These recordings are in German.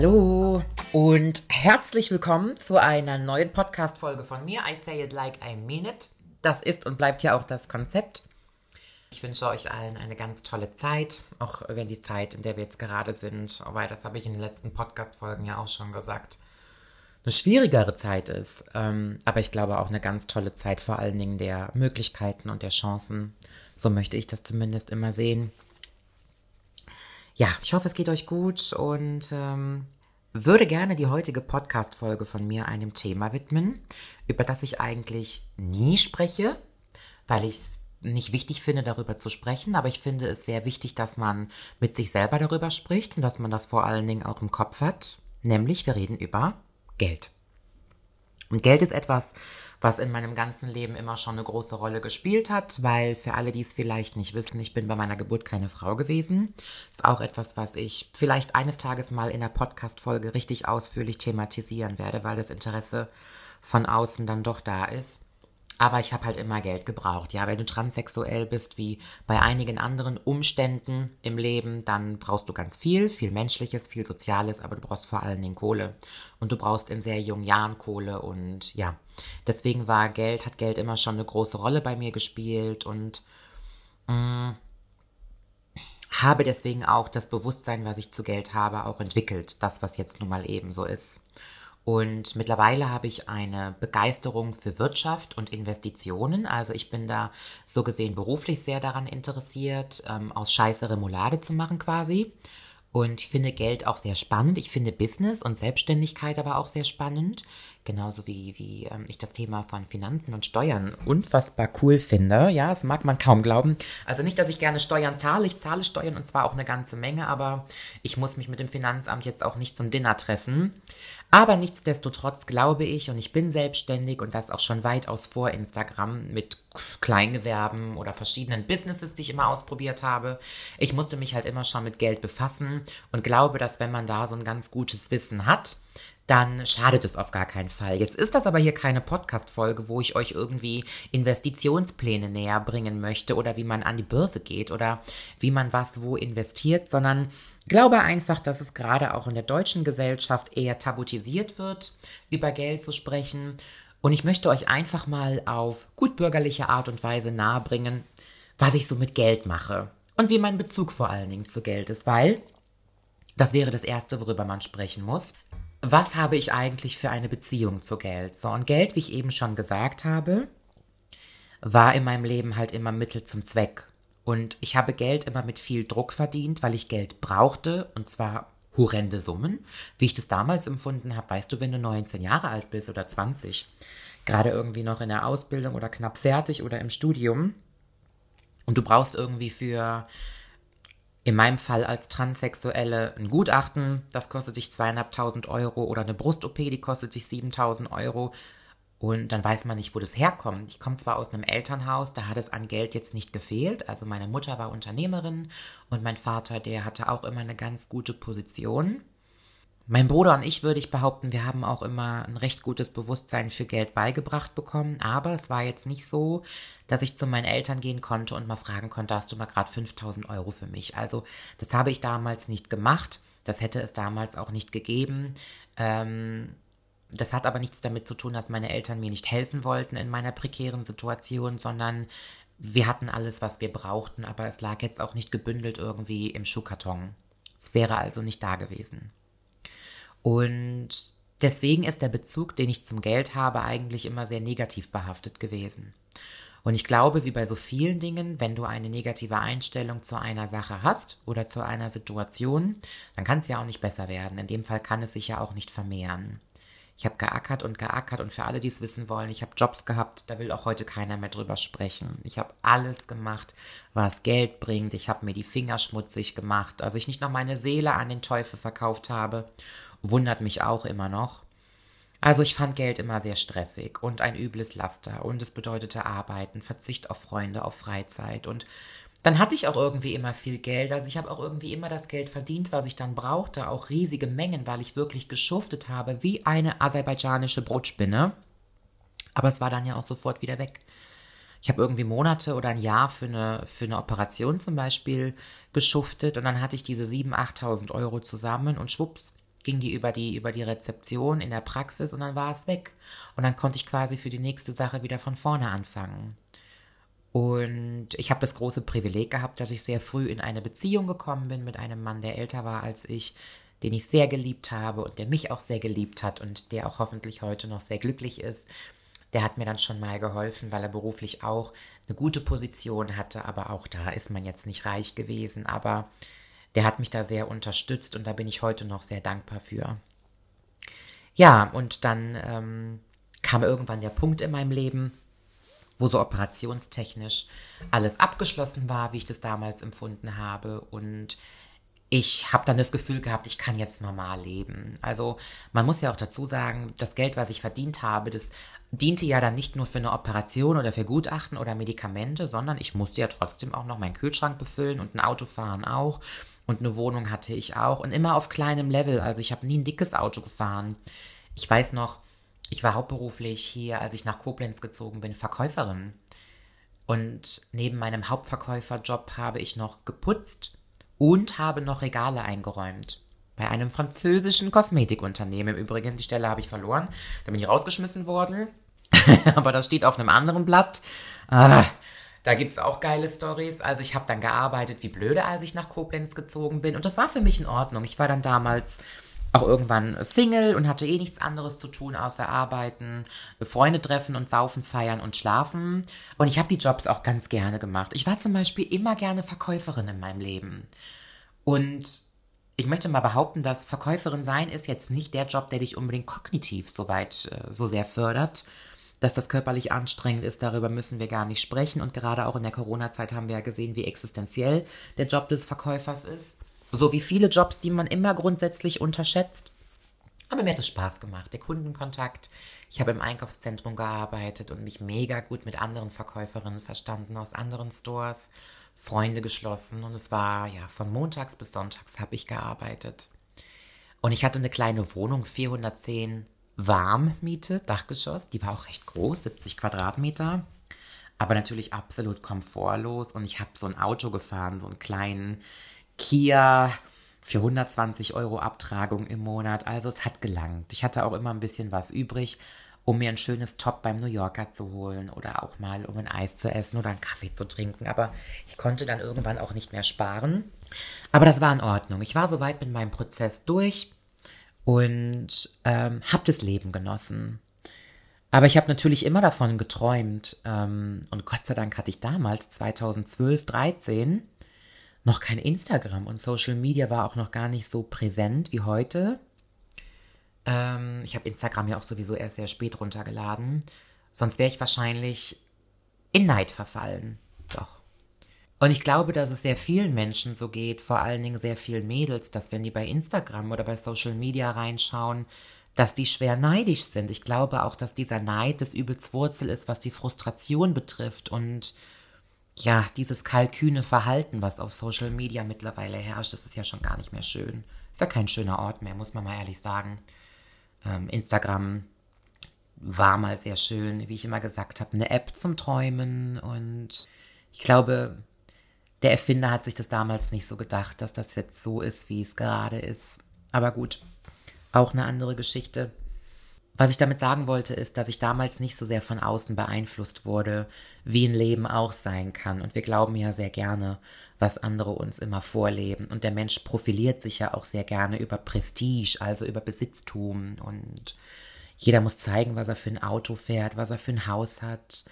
Hallo und herzlich willkommen zu einer neuen Podcast-Folge von mir. I say it like I mean it. Das ist und bleibt ja auch das Konzept. Ich wünsche euch allen eine ganz tolle Zeit, auch wenn die Zeit, in der wir jetzt gerade sind, weil das habe ich in den letzten Podcast-Folgen ja auch schon gesagt, eine schwierigere Zeit ist. Ähm, aber ich glaube auch eine ganz tolle Zeit, vor allen Dingen der Möglichkeiten und der Chancen. So möchte ich das zumindest immer sehen. Ja, ich hoffe, es geht euch gut und ähm, würde gerne die heutige Podcast-Folge von mir einem Thema widmen, über das ich eigentlich nie spreche, weil ich es nicht wichtig finde, darüber zu sprechen, aber ich finde es sehr wichtig, dass man mit sich selber darüber spricht und dass man das vor allen Dingen auch im Kopf hat. Nämlich, wir reden über Geld. Und Geld ist etwas, was in meinem ganzen Leben immer schon eine große Rolle gespielt hat, weil für alle, die es vielleicht nicht wissen, ich bin bei meiner Geburt keine Frau gewesen. Ist auch etwas, was ich vielleicht eines Tages mal in der Podcast-Folge richtig ausführlich thematisieren werde, weil das Interesse von außen dann doch da ist. Aber ich habe halt immer Geld gebraucht. Ja, wenn du transsexuell bist, wie bei einigen anderen Umständen im Leben, dann brauchst du ganz viel, viel Menschliches, viel Soziales, aber du brauchst vor allen Dingen Kohle. Und du brauchst in sehr jungen Jahren Kohle und ja, deswegen war Geld, hat Geld immer schon eine große Rolle bei mir gespielt und mh, mm, habe deswegen auch das Bewusstsein, was ich zu Geld habe, auch entwickelt. Das, was jetzt nun mal eben so ist. Und mittlerweile habe ich eine Begeisterung für Wirtschaft und Investitionen. Also ich bin da so gesehen beruflich sehr daran interessiert, ähm, aus Scheiße Remoulade zu machen quasi. Und ich finde Geld auch sehr spannend. Ich finde Business und Selbstständigkeit aber auch sehr spannend. Genauso wie, wie ähm, ich das Thema von Finanzen und Steuern unfassbar cool finde. Ja, das mag man kaum glauben. Also nicht, dass ich gerne Steuern zahle. Ich zahle Steuern und zwar auch eine ganze Menge, aber ich muss mich mit dem Finanzamt jetzt auch nicht zum Dinner treffen. Aber nichtsdestotrotz glaube ich, und ich bin selbstständig und das auch schon weitaus vor Instagram mit Kleingewerben oder verschiedenen Businesses, die ich immer ausprobiert habe. Ich musste mich halt immer schon mit Geld befassen und glaube, dass wenn man da so ein ganz gutes Wissen hat, dann schadet es auf gar keinen Fall. Jetzt ist das aber hier keine Podcast-Folge, wo ich euch irgendwie Investitionspläne näher bringen möchte oder wie man an die Börse geht oder wie man was wo investiert, sondern glaube einfach, dass es gerade auch in der deutschen Gesellschaft eher tabutisiert wird, über Geld zu sprechen. Und ich möchte euch einfach mal auf gutbürgerliche Art und Weise nahebringen, was ich so mit Geld mache und wie mein Bezug vor allen Dingen zu Geld ist, weil das wäre das Erste, worüber man sprechen muss was habe ich eigentlich für eine Beziehung zu Geld? So, und Geld, wie ich eben schon gesagt habe, war in meinem Leben halt immer Mittel zum Zweck. Und ich habe Geld immer mit viel Druck verdient, weil ich Geld brauchte, und zwar horrende Summen. Wie ich das damals empfunden habe, weißt du, wenn du 19 Jahre alt bist oder 20, gerade irgendwie noch in der Ausbildung oder knapp fertig oder im Studium, und du brauchst irgendwie für in meinem Fall als Transsexuelle ein Gutachten, das kostet dich zweieinhalbtausend Euro oder eine Brust-OP, die kostet dich 7000 Euro. Und dann weiß man nicht, wo das herkommt. Ich komme zwar aus einem Elternhaus, da hat es an Geld jetzt nicht gefehlt. Also meine Mutter war Unternehmerin und mein Vater, der hatte auch immer eine ganz gute Position. Mein Bruder und ich würde ich behaupten, wir haben auch immer ein recht gutes Bewusstsein für Geld beigebracht bekommen, aber es war jetzt nicht so, dass ich zu meinen Eltern gehen konnte und mal fragen konnte, hast du mal gerade 5000 Euro für mich? Also das habe ich damals nicht gemacht, das hätte es damals auch nicht gegeben. Ähm, das hat aber nichts damit zu tun, dass meine Eltern mir nicht helfen wollten in meiner prekären Situation, sondern wir hatten alles, was wir brauchten, aber es lag jetzt auch nicht gebündelt irgendwie im Schuhkarton. Es wäre also nicht da gewesen. Und deswegen ist der Bezug, den ich zum Geld habe, eigentlich immer sehr negativ behaftet gewesen. Und ich glaube, wie bei so vielen Dingen, wenn du eine negative Einstellung zu einer Sache hast oder zu einer Situation, dann kann es ja auch nicht besser werden. In dem Fall kann es sich ja auch nicht vermehren. Ich habe geackert und geackert und für alle, die es wissen wollen, ich habe Jobs gehabt, da will auch heute keiner mehr drüber sprechen. Ich habe alles gemacht, was Geld bringt. Ich habe mir die Finger schmutzig gemacht, dass ich nicht noch meine Seele an den Teufel verkauft habe wundert mich auch immer noch. Also ich fand Geld immer sehr stressig und ein übles Laster und es bedeutete Arbeiten, Verzicht auf Freunde, auf Freizeit und dann hatte ich auch irgendwie immer viel Geld. Also ich habe auch irgendwie immer das Geld verdient, was ich dann brauchte, auch riesige Mengen, weil ich wirklich geschuftet habe wie eine aserbaidschanische Brotspinne. Aber es war dann ja auch sofort wieder weg. Ich habe irgendwie Monate oder ein Jahr für eine, für eine Operation zum Beispiel geschuftet und dann hatte ich diese 7.000, 8.000 Euro zusammen und schwupps, ging die über die über die Rezeption in der Praxis und dann war es weg. Und dann konnte ich quasi für die nächste Sache wieder von vorne anfangen. Und ich habe das große Privileg gehabt, dass ich sehr früh in eine Beziehung gekommen bin mit einem Mann, der älter war als ich, den ich sehr geliebt habe und der mich auch sehr geliebt hat und der auch hoffentlich heute noch sehr glücklich ist. Der hat mir dann schon mal geholfen, weil er beruflich auch eine gute Position hatte, aber auch da ist man jetzt nicht reich gewesen. Aber der hat mich da sehr unterstützt und da bin ich heute noch sehr dankbar für. Ja, und dann ähm, kam irgendwann der Punkt in meinem Leben, wo so operationstechnisch alles abgeschlossen war, wie ich das damals empfunden habe. Und ich habe dann das Gefühl gehabt, ich kann jetzt normal leben. Also man muss ja auch dazu sagen, das Geld, was ich verdient habe, das diente ja dann nicht nur für eine Operation oder für Gutachten oder Medikamente, sondern ich musste ja trotzdem auch noch meinen Kühlschrank befüllen und ein Auto fahren auch. Und eine Wohnung hatte ich auch und immer auf kleinem Level. Also ich habe nie ein dickes Auto gefahren. Ich weiß noch, ich war hauptberuflich hier, als ich nach Koblenz gezogen bin, Verkäuferin. Und neben meinem Hauptverkäuferjob habe ich noch geputzt und habe noch Regale eingeräumt. Bei einem französischen Kosmetikunternehmen. Im Übrigen, die Stelle habe ich verloren. Da bin ich rausgeschmissen worden. Aber das steht auf einem anderen Blatt. Ah, da gibt es auch geile Stories. Also ich habe dann gearbeitet wie blöde, als ich nach Koblenz gezogen bin. Und das war für mich in Ordnung. Ich war dann damals auch irgendwann Single und hatte eh nichts anderes zu tun, außer arbeiten, Freunde treffen und saufen, feiern und schlafen. Und ich habe die Jobs auch ganz gerne gemacht. Ich war zum Beispiel immer gerne Verkäuferin in meinem Leben. Und ich möchte mal behaupten, dass Verkäuferin sein ist jetzt nicht der Job, der dich unbedingt kognitiv so weit, äh, so sehr fördert. Dass das körperlich anstrengend ist, darüber müssen wir gar nicht sprechen. Und gerade auch in der Corona-Zeit haben wir ja gesehen, wie existenziell der Job des Verkäufers ist. So wie viele Jobs, die man immer grundsätzlich unterschätzt. Aber mir hat es Spaß gemacht. Der Kundenkontakt. Ich habe im Einkaufszentrum gearbeitet und mich mega gut mit anderen Verkäuferinnen verstanden aus anderen Stores. Freunde geschlossen und es war ja von montags bis sonntags habe ich gearbeitet. Und ich hatte eine kleine Wohnung, 410 Warmmiete, Dachgeschoss. Die war auch recht groß, 70 Quadratmeter. Aber natürlich absolut komfortlos. Und ich habe so ein Auto gefahren, so einen kleinen Kia für 120 Euro Abtragung im Monat. Also es hat gelangt. Ich hatte auch immer ein bisschen was übrig, um mir ein schönes Top beim New Yorker zu holen oder auch mal um ein Eis zu essen oder einen Kaffee zu trinken. Aber ich konnte dann irgendwann auch nicht mehr sparen. Aber das war in Ordnung. Ich war soweit mit meinem Prozess durch und ähm, habe das Leben genossen. Aber ich habe natürlich immer davon geträumt. Ähm, und Gott sei Dank hatte ich damals, 2012, 13, noch kein Instagram und Social Media war auch noch gar nicht so präsent wie heute. Ähm, ich habe Instagram ja auch sowieso erst sehr spät runtergeladen. Sonst wäre ich wahrscheinlich in Neid verfallen. Doch. Und ich glaube, dass es sehr vielen Menschen so geht, vor allen Dingen sehr vielen Mädels, dass wenn die bei Instagram oder bei Social Media reinschauen, dass die schwer neidisch sind. Ich glaube auch, dass dieser Neid das übelst Wurzel ist, was die Frustration betrifft und ja, dieses kalkühne Verhalten, was auf Social Media mittlerweile herrscht, das ist ja schon gar nicht mehr schön. Ist ja kein schöner Ort mehr, muss man mal ehrlich sagen. Ähm, Instagram war mal sehr schön, wie ich immer gesagt habe, eine App zum Träumen und ich glaube, der Erfinder hat sich das damals nicht so gedacht, dass das jetzt so ist, wie es gerade ist. Aber gut, auch eine andere Geschichte. Was ich damit sagen wollte, ist, dass ich damals nicht so sehr von außen beeinflusst wurde, wie ein Leben auch sein kann. Und wir glauben ja sehr gerne, was andere uns immer vorleben. Und der Mensch profiliert sich ja auch sehr gerne über Prestige, also über Besitztum. Und jeder muss zeigen, was er für ein Auto fährt, was er für ein Haus hat,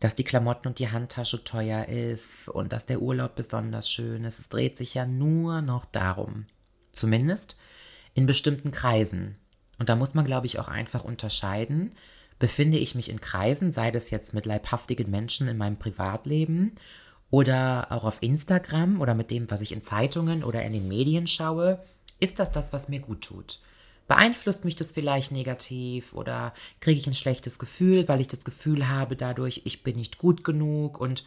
dass die Klamotten und die Handtasche teuer ist und dass der Urlaub besonders schön ist. Es dreht sich ja nur noch darum. Zumindest in bestimmten Kreisen. Und da muss man, glaube ich, auch einfach unterscheiden. Befinde ich mich in Kreisen, sei das jetzt mit leibhaftigen Menschen in meinem Privatleben oder auch auf Instagram oder mit dem, was ich in Zeitungen oder in den Medien schaue, ist das das, was mir gut tut? Beeinflusst mich das vielleicht negativ oder kriege ich ein schlechtes Gefühl, weil ich das Gefühl habe dadurch, ich bin nicht gut genug und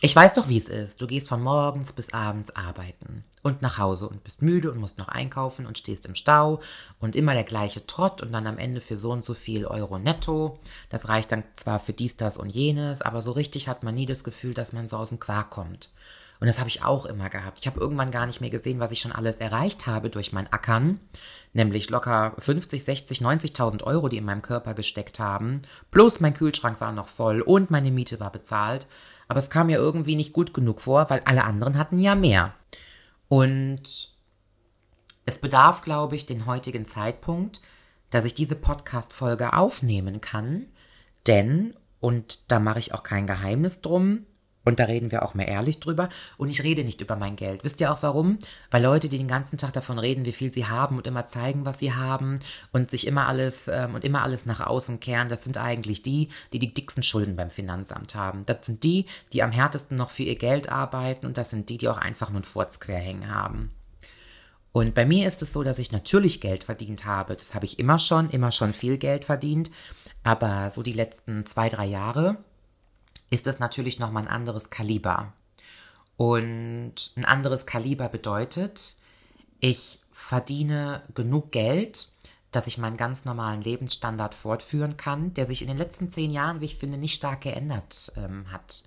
ich weiß doch, wie es ist. Du gehst von morgens bis abends arbeiten und nach Hause und bist müde und musst noch einkaufen und stehst im Stau und immer der gleiche Trott und dann am Ende für so und so viel Euro netto. Das reicht dann zwar für dies, das und jenes, aber so richtig hat man nie das Gefühl, dass man so aus dem Quark kommt. Und das habe ich auch immer gehabt. Ich habe irgendwann gar nicht mehr gesehen, was ich schon alles erreicht habe durch mein Ackern. Nämlich locker 50, 60, 90.000 Euro, die in meinem Körper gesteckt haben. Plus mein Kühlschrank war noch voll und meine Miete war bezahlt. Aber es kam mir irgendwie nicht gut genug vor, weil alle anderen hatten ja mehr. Und es bedarf, glaube ich, den heutigen Zeitpunkt, dass ich diese Podcast-Folge aufnehmen kann. Denn, und da mache ich auch kein Geheimnis drum, und da reden wir auch mal ehrlich drüber. Und ich rede nicht über mein Geld. Wisst ihr auch warum? Weil Leute, die den ganzen Tag davon reden, wie viel sie haben und immer zeigen, was sie haben und sich immer alles ähm, und immer alles nach außen kehren, das sind eigentlich die, die die dicksten Schulden beim Finanzamt haben. Das sind die, die am härtesten noch für ihr Geld arbeiten und das sind die, die auch einfach nur ein Furz quer hängen haben. Und bei mir ist es so, dass ich natürlich Geld verdient habe. Das habe ich immer schon, immer schon viel Geld verdient. Aber so die letzten zwei, drei Jahre ist das natürlich nochmal ein anderes Kaliber. Und ein anderes Kaliber bedeutet, ich verdiene genug Geld, dass ich meinen ganz normalen Lebensstandard fortführen kann, der sich in den letzten zehn Jahren, wie ich finde, nicht stark geändert ähm, hat.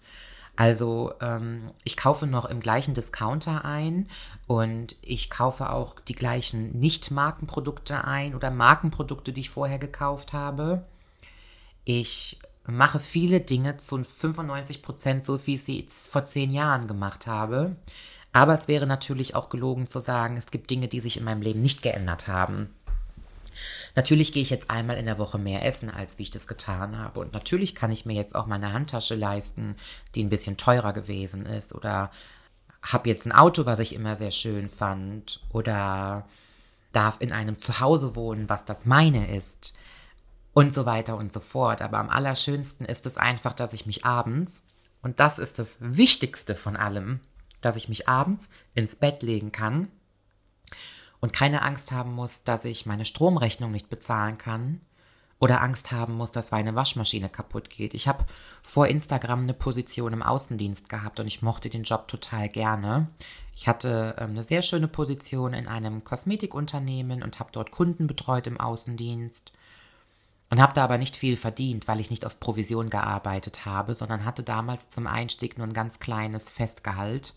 Also ähm, ich kaufe noch im gleichen Discounter ein und ich kaufe auch die gleichen Nicht-Markenprodukte ein oder Markenprodukte, die ich vorher gekauft habe. Ich mache viele Dinge zu 95 Prozent so, wie ich sie vor zehn Jahren gemacht habe. Aber es wäre natürlich auch gelogen zu sagen, es gibt Dinge, die sich in meinem Leben nicht geändert haben. Natürlich gehe ich jetzt einmal in der Woche mehr essen, als wie ich das getan habe. Und natürlich kann ich mir jetzt auch meine Handtasche leisten, die ein bisschen teurer gewesen ist. Oder habe jetzt ein Auto, was ich immer sehr schön fand. Oder darf in einem Zuhause wohnen, was das meine ist und so weiter und so fort. Aber am allerschönsten ist es einfach, dass ich mich abends, und das ist das Wichtigste von allem, dass ich mich abends ins Bett legen kann und keine Angst haben muss, dass ich meine Stromrechnung nicht bezahlen kann oder Angst haben muss, dass meine Waschmaschine kaputt geht. Ich habe vor Instagram eine Position im Außendienst gehabt und ich mochte den Job total gerne. Ich hatte ähm, eine sehr schöne Position in einem Kosmetikunternehmen und habe dort Kunden betreut im Außendienst und habe da aber nicht viel verdient, weil ich nicht auf Provision gearbeitet habe, sondern hatte damals zum Einstieg nur ein ganz kleines Festgehalt.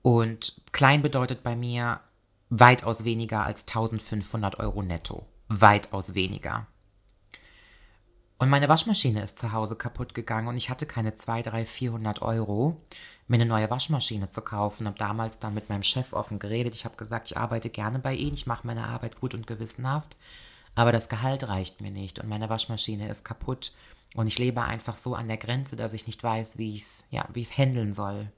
Und klein bedeutet bei mir weitaus weniger als 1500 Euro netto. Weitaus weniger. Und meine Waschmaschine ist zu Hause kaputt gegangen und ich hatte keine 2, 3, 400 Euro, mir eine neue Waschmaschine zu kaufen. Habe damals dann mit meinem Chef offen geredet. Ich habe gesagt, ich arbeite gerne bei Ihnen, ich mache meine Arbeit gut und gewissenhaft. Aber das Gehalt reicht mir nicht und meine Waschmaschine ist kaputt und ich lebe einfach so an der Grenze, dass ich nicht weiß, wie ich es ja, handeln soll.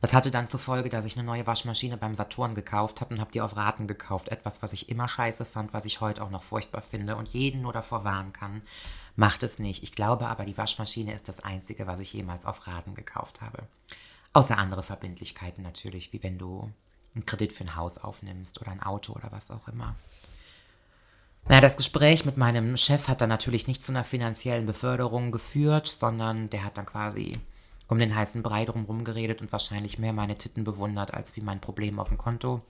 Das hatte dann zur Folge, dass ich eine neue Waschmaschine beim Saturn gekauft habe und habe die auf Raten gekauft. Etwas, was ich immer scheiße fand, was ich heute auch noch furchtbar finde und jeden nur davor warnen kann. Macht es nicht. Ich glaube aber, die Waschmaschine ist das Einzige, was ich jemals auf Raten gekauft habe. Außer andere Verbindlichkeiten natürlich, wie wenn du einen Kredit für ein Haus aufnimmst oder ein Auto oder was auch immer. Naja, das Gespräch mit meinem Chef hat dann natürlich nicht zu einer finanziellen Beförderung geführt, sondern der hat dann quasi um den heißen Brei drumherum geredet und wahrscheinlich mehr meine Titten bewundert, als wie mein Problem auf dem Konto.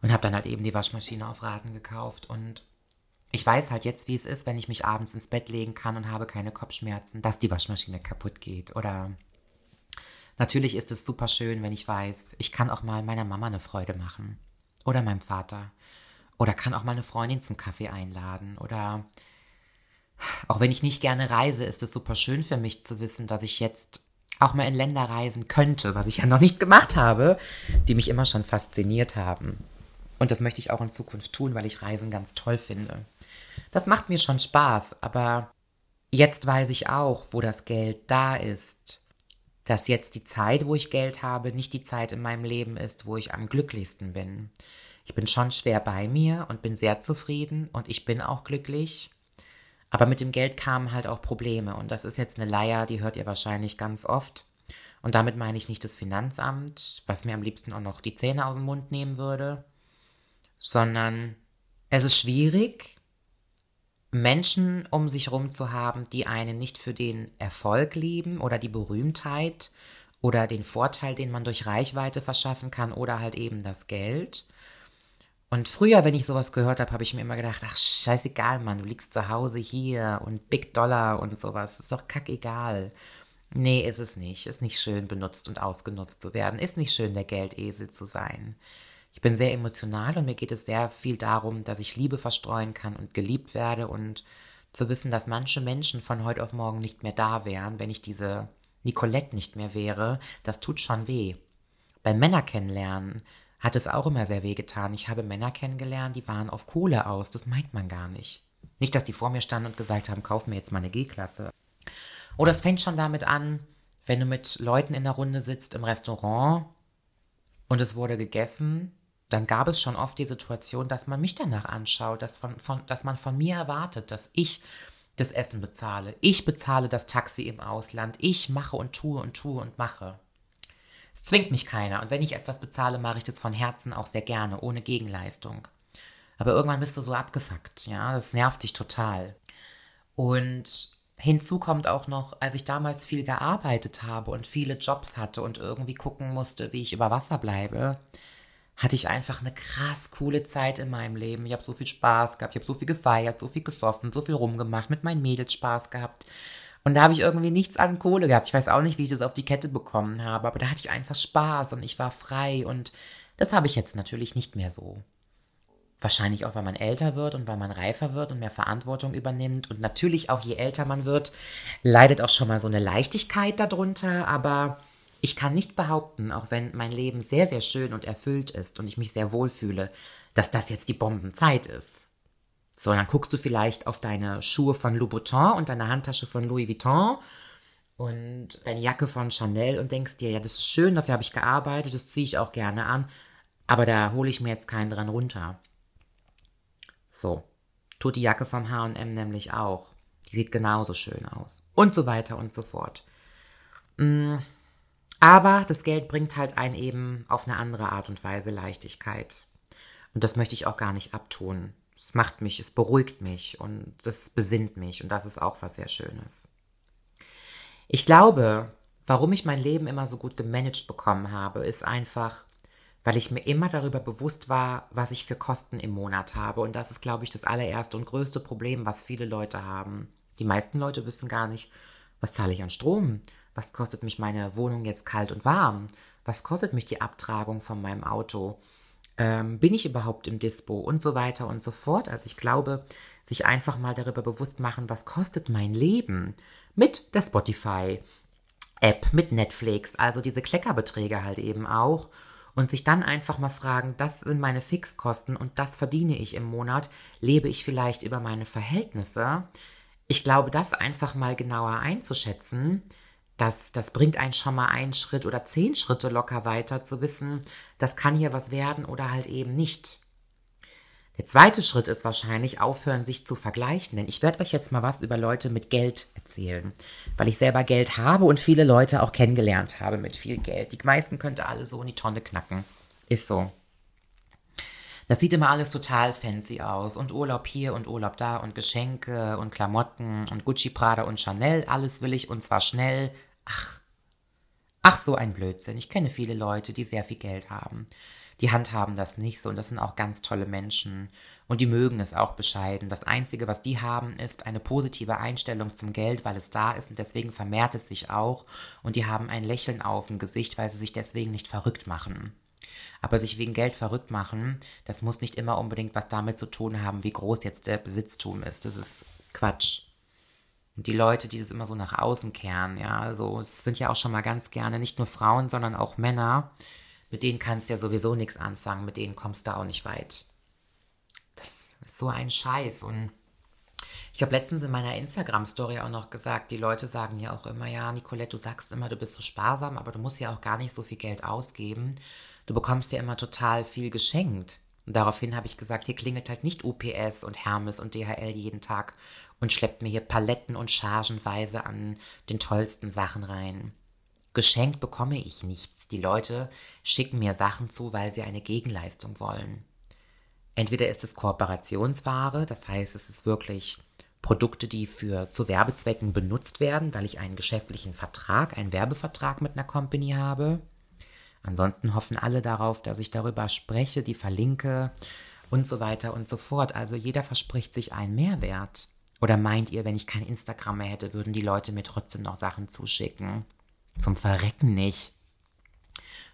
Und habe dann halt eben die Waschmaschine auf Raten gekauft. Und ich weiß halt jetzt, wie es ist, wenn ich mich abends ins Bett legen kann und habe keine Kopfschmerzen, dass die Waschmaschine kaputt geht. Oder natürlich ist es super schön, wenn ich weiß, ich kann auch mal meiner Mama eine Freude machen. Oder meinem Vater. Oder kann auch mal eine Freundin zum Kaffee einladen. Oder auch wenn ich nicht gerne reise, ist es super schön für mich zu wissen, dass ich jetzt auch mal in Länder reisen könnte, was ich ja noch nicht gemacht habe, die mich immer schon fasziniert haben. Und das möchte ich auch in Zukunft tun, weil ich Reisen ganz toll finde. Das macht mir schon Spaß, aber jetzt weiß ich auch, wo das Geld da ist. Dass jetzt die Zeit, wo ich Geld habe, nicht die Zeit in meinem Leben ist, wo ich am glücklichsten bin. Ich bin schon schwer bei mir und bin sehr zufrieden und ich bin auch glücklich. Aber mit dem Geld kamen halt auch Probleme und das ist jetzt eine Leier, die hört ihr wahrscheinlich ganz oft. Und damit meine ich nicht das Finanzamt, was mir am liebsten auch noch die Zähne aus dem Mund nehmen würde, sondern es ist schwierig, Menschen um sich herum zu haben, die einen nicht für den Erfolg lieben oder die Berühmtheit oder den Vorteil, den man durch Reichweite verschaffen kann oder halt eben das Geld, und früher, wenn ich sowas gehört habe, habe ich mir immer gedacht, ach scheißegal, Mann, du liegst zu Hause hier und Big Dollar und sowas, ist doch kackegal. Nee, ist es nicht. Ist nicht schön, benutzt und ausgenutzt zu werden. Ist nicht schön, der Geldesel zu sein. Ich bin sehr emotional und mir geht es sehr viel darum, dass ich Liebe verstreuen kann und geliebt werde und zu wissen, dass manche Menschen von heute auf morgen nicht mehr da wären, wenn ich diese Nicolette nicht mehr wäre, das tut schon weh. Beim Männer kennenlernen hat es auch immer sehr weh getan. Ich habe Männer kennengelernt, die waren auf Kohle aus, das meint man gar nicht. Nicht, dass die vor mir standen und gesagt haben, kauf mir jetzt mal eine G-Klasse. Oder es fängt schon damit an, wenn du mit Leuten in der Runde sitzt im Restaurant und es wurde gegessen, dann gab es schon oft die Situation, dass man mich danach anschaut, dass, von, von, dass man von mir erwartet, dass ich das Essen bezahle. Ich bezahle das Taxi im Ausland. Ich mache und tue und tue und mache. Es zwingt mich keiner. Und wenn ich etwas bezahle, mache ich das von Herzen auch sehr gerne, ohne Gegenleistung. Aber irgendwann bist du so abgefuckt, ja. Das nervt dich total. Und Hinzu kommt auch noch, als ich damals viel gearbeitet habe und viele Jobs hatte und irgendwie gucken musste, wie ich über Wasser bleibe, hatte ich einfach eine krass coole Zeit in meinem Leben. Ich habe so viel Spaß gehabt, ich habe so viel gefeiert, so viel gesoffen, so viel rumgemacht, mit meinen Mädels Spaß gehabt. Und da habe ich irgendwie nichts an Kohle gehabt. Ich weiß auch nicht, wie ich das auf die Kette bekommen habe, aber da hatte ich einfach Spaß und ich war frei und das habe ich jetzt natürlich nicht mehr so. Wahrscheinlich auch, weil man älter wird und weil man reifer wird und mehr Verantwortung übernimmt. Und natürlich auch, je älter man wird, leidet auch schon mal so eine Leichtigkeit darunter. Aber ich kann nicht behaupten, auch wenn mein Leben sehr, sehr schön und erfüllt ist und ich mich sehr wohl fühle, dass das jetzt die Bombenzeit ist. So, dann guckst du vielleicht auf deine Schuhe von Louboutin und deine Handtasche von Louis Vuitton und deine Jacke von Chanel und denkst dir, ja, das ist schön, dafür habe ich gearbeitet, das ziehe ich auch gerne an, aber da hole ich mir jetzt keinen dran runter. So. Tut die Jacke vom H&M nämlich auch. Die sieht genauso schön aus. Und so weiter und so fort. Mm. Aber das Geld bringt halt einen eben auf eine andere Art und Weise Leichtigkeit. Und das möchte ich auch gar nicht abtun. Es macht mich, es beruhigt mich und das besinnt mich und das ist auch was sehr Schönes. Ich glaube, warum ich mein Leben immer so gut gemanagt bekommen habe, ist einfach, weil ich mir immer darüber bewusst war, was ich für Kosten im Monat habe. Und das ist, glaube ich, das allererste und größte Problem, was viele Leute haben. Die meisten Leute wissen gar nicht, was zahle ich an Strom? Was kostet mich meine Wohnung jetzt kalt und warm? Was kostet mich die Abtragung von meinem Auto? Ähm, bin ich überhaupt im Dispo? Und so weiter und so fort. Also ich glaube, sich einfach mal darüber bewusst machen, was kostet mein Leben mit der Spotify App, mit Netflix, also diese Kleckerbeträge halt eben auch und sich dann einfach mal fragen, das sind meine Fixkosten und das verdiene ich im Monat, lebe ich vielleicht über meine Verhältnisse? Ich glaube, das einfach mal genauer einzuschätzen, das, das bringt einen schon mal einen Schritt oder zehn Schritte locker weiter zu wissen, das kann hier was werden oder halt eben nicht. Der zweite Schritt ist wahrscheinlich aufhören, sich zu vergleichen. Denn ich werde euch jetzt mal was über Leute mit Geld erzählen, weil ich selber Geld habe und viele Leute auch kennengelernt habe mit viel Geld. Die meisten könnte alle so in die Tonne knacken. Ist so. Das sieht immer alles total fancy aus und Urlaub hier und Urlaub da und Geschenke und Klamotten und Gucci, Prada und Chanel, alles will ich und zwar schnell. Ach, ach so ein Blödsinn. Ich kenne viele Leute, die sehr viel Geld haben die handhaben das nicht so und das sind auch ganz tolle Menschen und die mögen es auch bescheiden. Das Einzige, was die haben, ist eine positive Einstellung zum Geld, weil es da ist und deswegen vermehrt es sich auch und die haben ein Lächeln auf dem Gesicht, weil sie sich deswegen nicht verrückt machen. Aber sich wegen Geld verrückt machen, das muss nicht immer unbedingt was damit zu tun haben, wie groß jetzt der Besitztum ist. Das ist Quatsch. Die Leute, die das immer so nach außen kehren, ja, also es sind ja auch schon mal ganz gerne nicht nur Frauen, sondern auch Männer, mit denen kannst du ja sowieso nichts anfangen, mit denen kommst du auch nicht weit. Das ist so ein Scheiß. Und ich habe letztens in meiner Instagram-Story auch noch gesagt, die Leute sagen mir auch immer, ja, Nicolette, du sagst immer, du bist so sparsam, aber du musst ja auch gar nicht so viel Geld ausgeben. Du bekommst ja immer total viel geschenkt. Und daraufhin habe ich gesagt, hier klingelt halt nicht UPS und Hermes und DHL jeden Tag und schleppt mir hier Paletten und chargenweise an den tollsten Sachen rein. Geschenkt bekomme ich nichts. Die Leute schicken mir Sachen zu, weil sie eine Gegenleistung wollen. Entweder ist es Kooperationsware, das heißt, es ist wirklich Produkte, die für zu Werbezwecken benutzt werden, weil ich einen geschäftlichen Vertrag, einen Werbevertrag mit einer Company habe. Ansonsten hoffen alle darauf, dass ich darüber spreche, die verlinke und so weiter und so fort. Also jeder verspricht sich einen Mehrwert. Oder meint ihr, wenn ich kein Instagram mehr hätte, würden die Leute mir trotzdem noch Sachen zuschicken? Zum Verrecken nicht.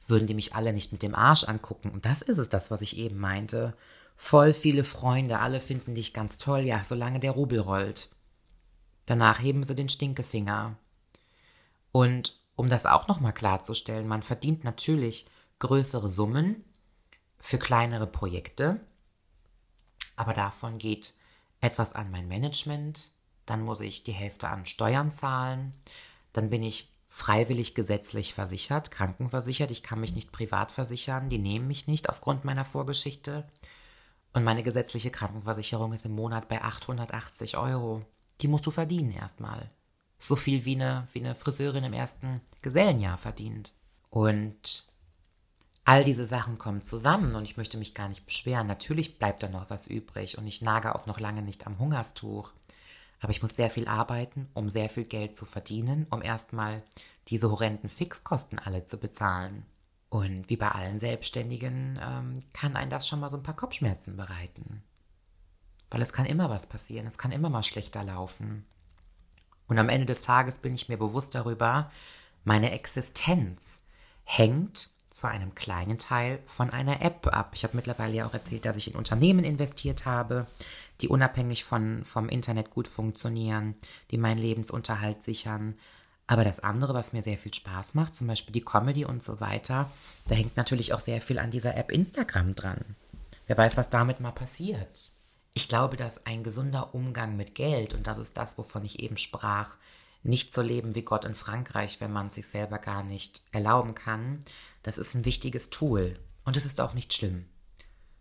Würden die mich alle nicht mit dem Arsch angucken? Und das ist es, das, was ich eben meinte. Voll viele Freunde, alle finden dich ganz toll, ja, solange der Rubel rollt. Danach heben sie den Stinkefinger. Und um das auch nochmal klarzustellen, man verdient natürlich größere Summen für kleinere Projekte, aber davon geht etwas an mein Management, dann muss ich die Hälfte an Steuern zahlen, dann bin ich freiwillig gesetzlich versichert, krankenversichert, ich kann mich nicht privat versichern, die nehmen mich nicht aufgrund meiner Vorgeschichte. Und meine gesetzliche Krankenversicherung ist im Monat bei 880 Euro. Die musst du verdienen erstmal. So viel wie eine, wie eine Friseurin im ersten Gesellenjahr verdient. Und all diese Sachen kommen zusammen und ich möchte mich gar nicht beschweren. Natürlich bleibt da noch was übrig und ich nage auch noch lange nicht am Hungerstuch. Aber ich muss sehr viel arbeiten, um sehr viel Geld zu verdienen, um erstmal diese horrenden Fixkosten alle zu bezahlen. Und wie bei allen Selbstständigen ähm, kann ein das schon mal so ein paar Kopfschmerzen bereiten. Weil es kann immer was passieren, es kann immer mal schlechter laufen. Und am Ende des Tages bin ich mir bewusst darüber, meine Existenz hängt zu einem kleinen Teil von einer App ab. Ich habe mittlerweile ja auch erzählt, dass ich in Unternehmen investiert habe, die unabhängig von, vom Internet gut funktionieren, die meinen Lebensunterhalt sichern. Aber das andere, was mir sehr viel Spaß macht, zum Beispiel die Comedy und so weiter, da hängt natürlich auch sehr viel an dieser App Instagram dran. Wer weiß, was damit mal passiert. Ich glaube, dass ein gesunder Umgang mit Geld, und das ist das, wovon ich eben sprach, nicht so leben wie Gott in Frankreich, wenn man sich selber gar nicht erlauben kann, das ist ein wichtiges Tool. Und es ist auch nicht schlimm.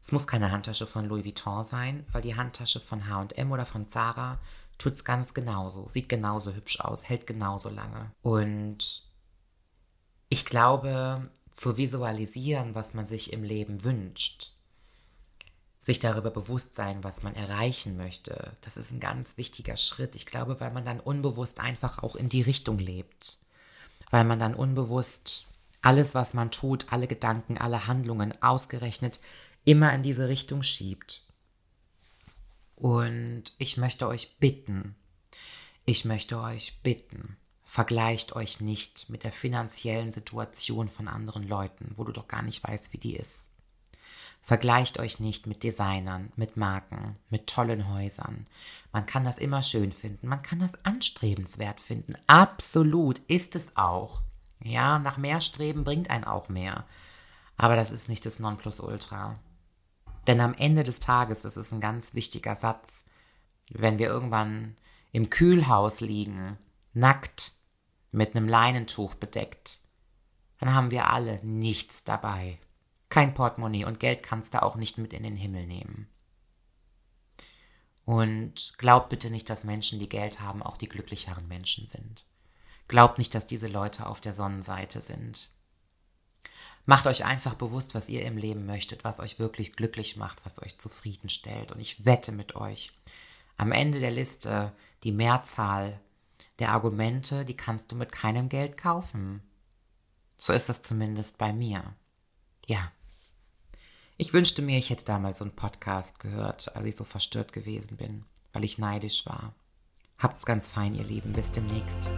Es muss keine Handtasche von Louis Vuitton sein, weil die Handtasche von HM oder von Zara tut es ganz genauso, sieht genauso hübsch aus, hält genauso lange. Und ich glaube, zu visualisieren, was man sich im Leben wünscht, sich darüber bewusst sein, was man erreichen möchte. Das ist ein ganz wichtiger Schritt. Ich glaube, weil man dann unbewusst einfach auch in die Richtung lebt. Weil man dann unbewusst alles, was man tut, alle Gedanken, alle Handlungen ausgerechnet immer in diese Richtung schiebt. Und ich möchte euch bitten, ich möchte euch bitten, vergleicht euch nicht mit der finanziellen Situation von anderen Leuten, wo du doch gar nicht weißt, wie die ist. Vergleicht euch nicht mit Designern, mit Marken, mit tollen Häusern. Man kann das immer schön finden, man kann das anstrebenswert finden. Absolut ist es auch. Ja, nach mehr Streben bringt ein auch mehr. Aber das ist nicht das Nonplusultra. Denn am Ende des Tages, das ist ein ganz wichtiger Satz, wenn wir irgendwann im Kühlhaus liegen, nackt, mit einem Leinentuch bedeckt, dann haben wir alle nichts dabei. Kein Portemonnaie und Geld kannst du auch nicht mit in den Himmel nehmen. Und glaubt bitte nicht, dass Menschen, die Geld haben, auch die glücklicheren Menschen sind. Glaubt nicht, dass diese Leute auf der Sonnenseite sind. Macht euch einfach bewusst, was ihr im Leben möchtet, was euch wirklich glücklich macht, was euch zufriedenstellt. Und ich wette mit euch, am Ende der Liste die Mehrzahl der Argumente, die kannst du mit keinem Geld kaufen. So ist es zumindest bei mir. Ja. Ich wünschte mir, ich hätte damals so einen Podcast gehört, als ich so verstört gewesen bin, weil ich neidisch war. Habt's ganz fein, ihr Lieben. Bis demnächst.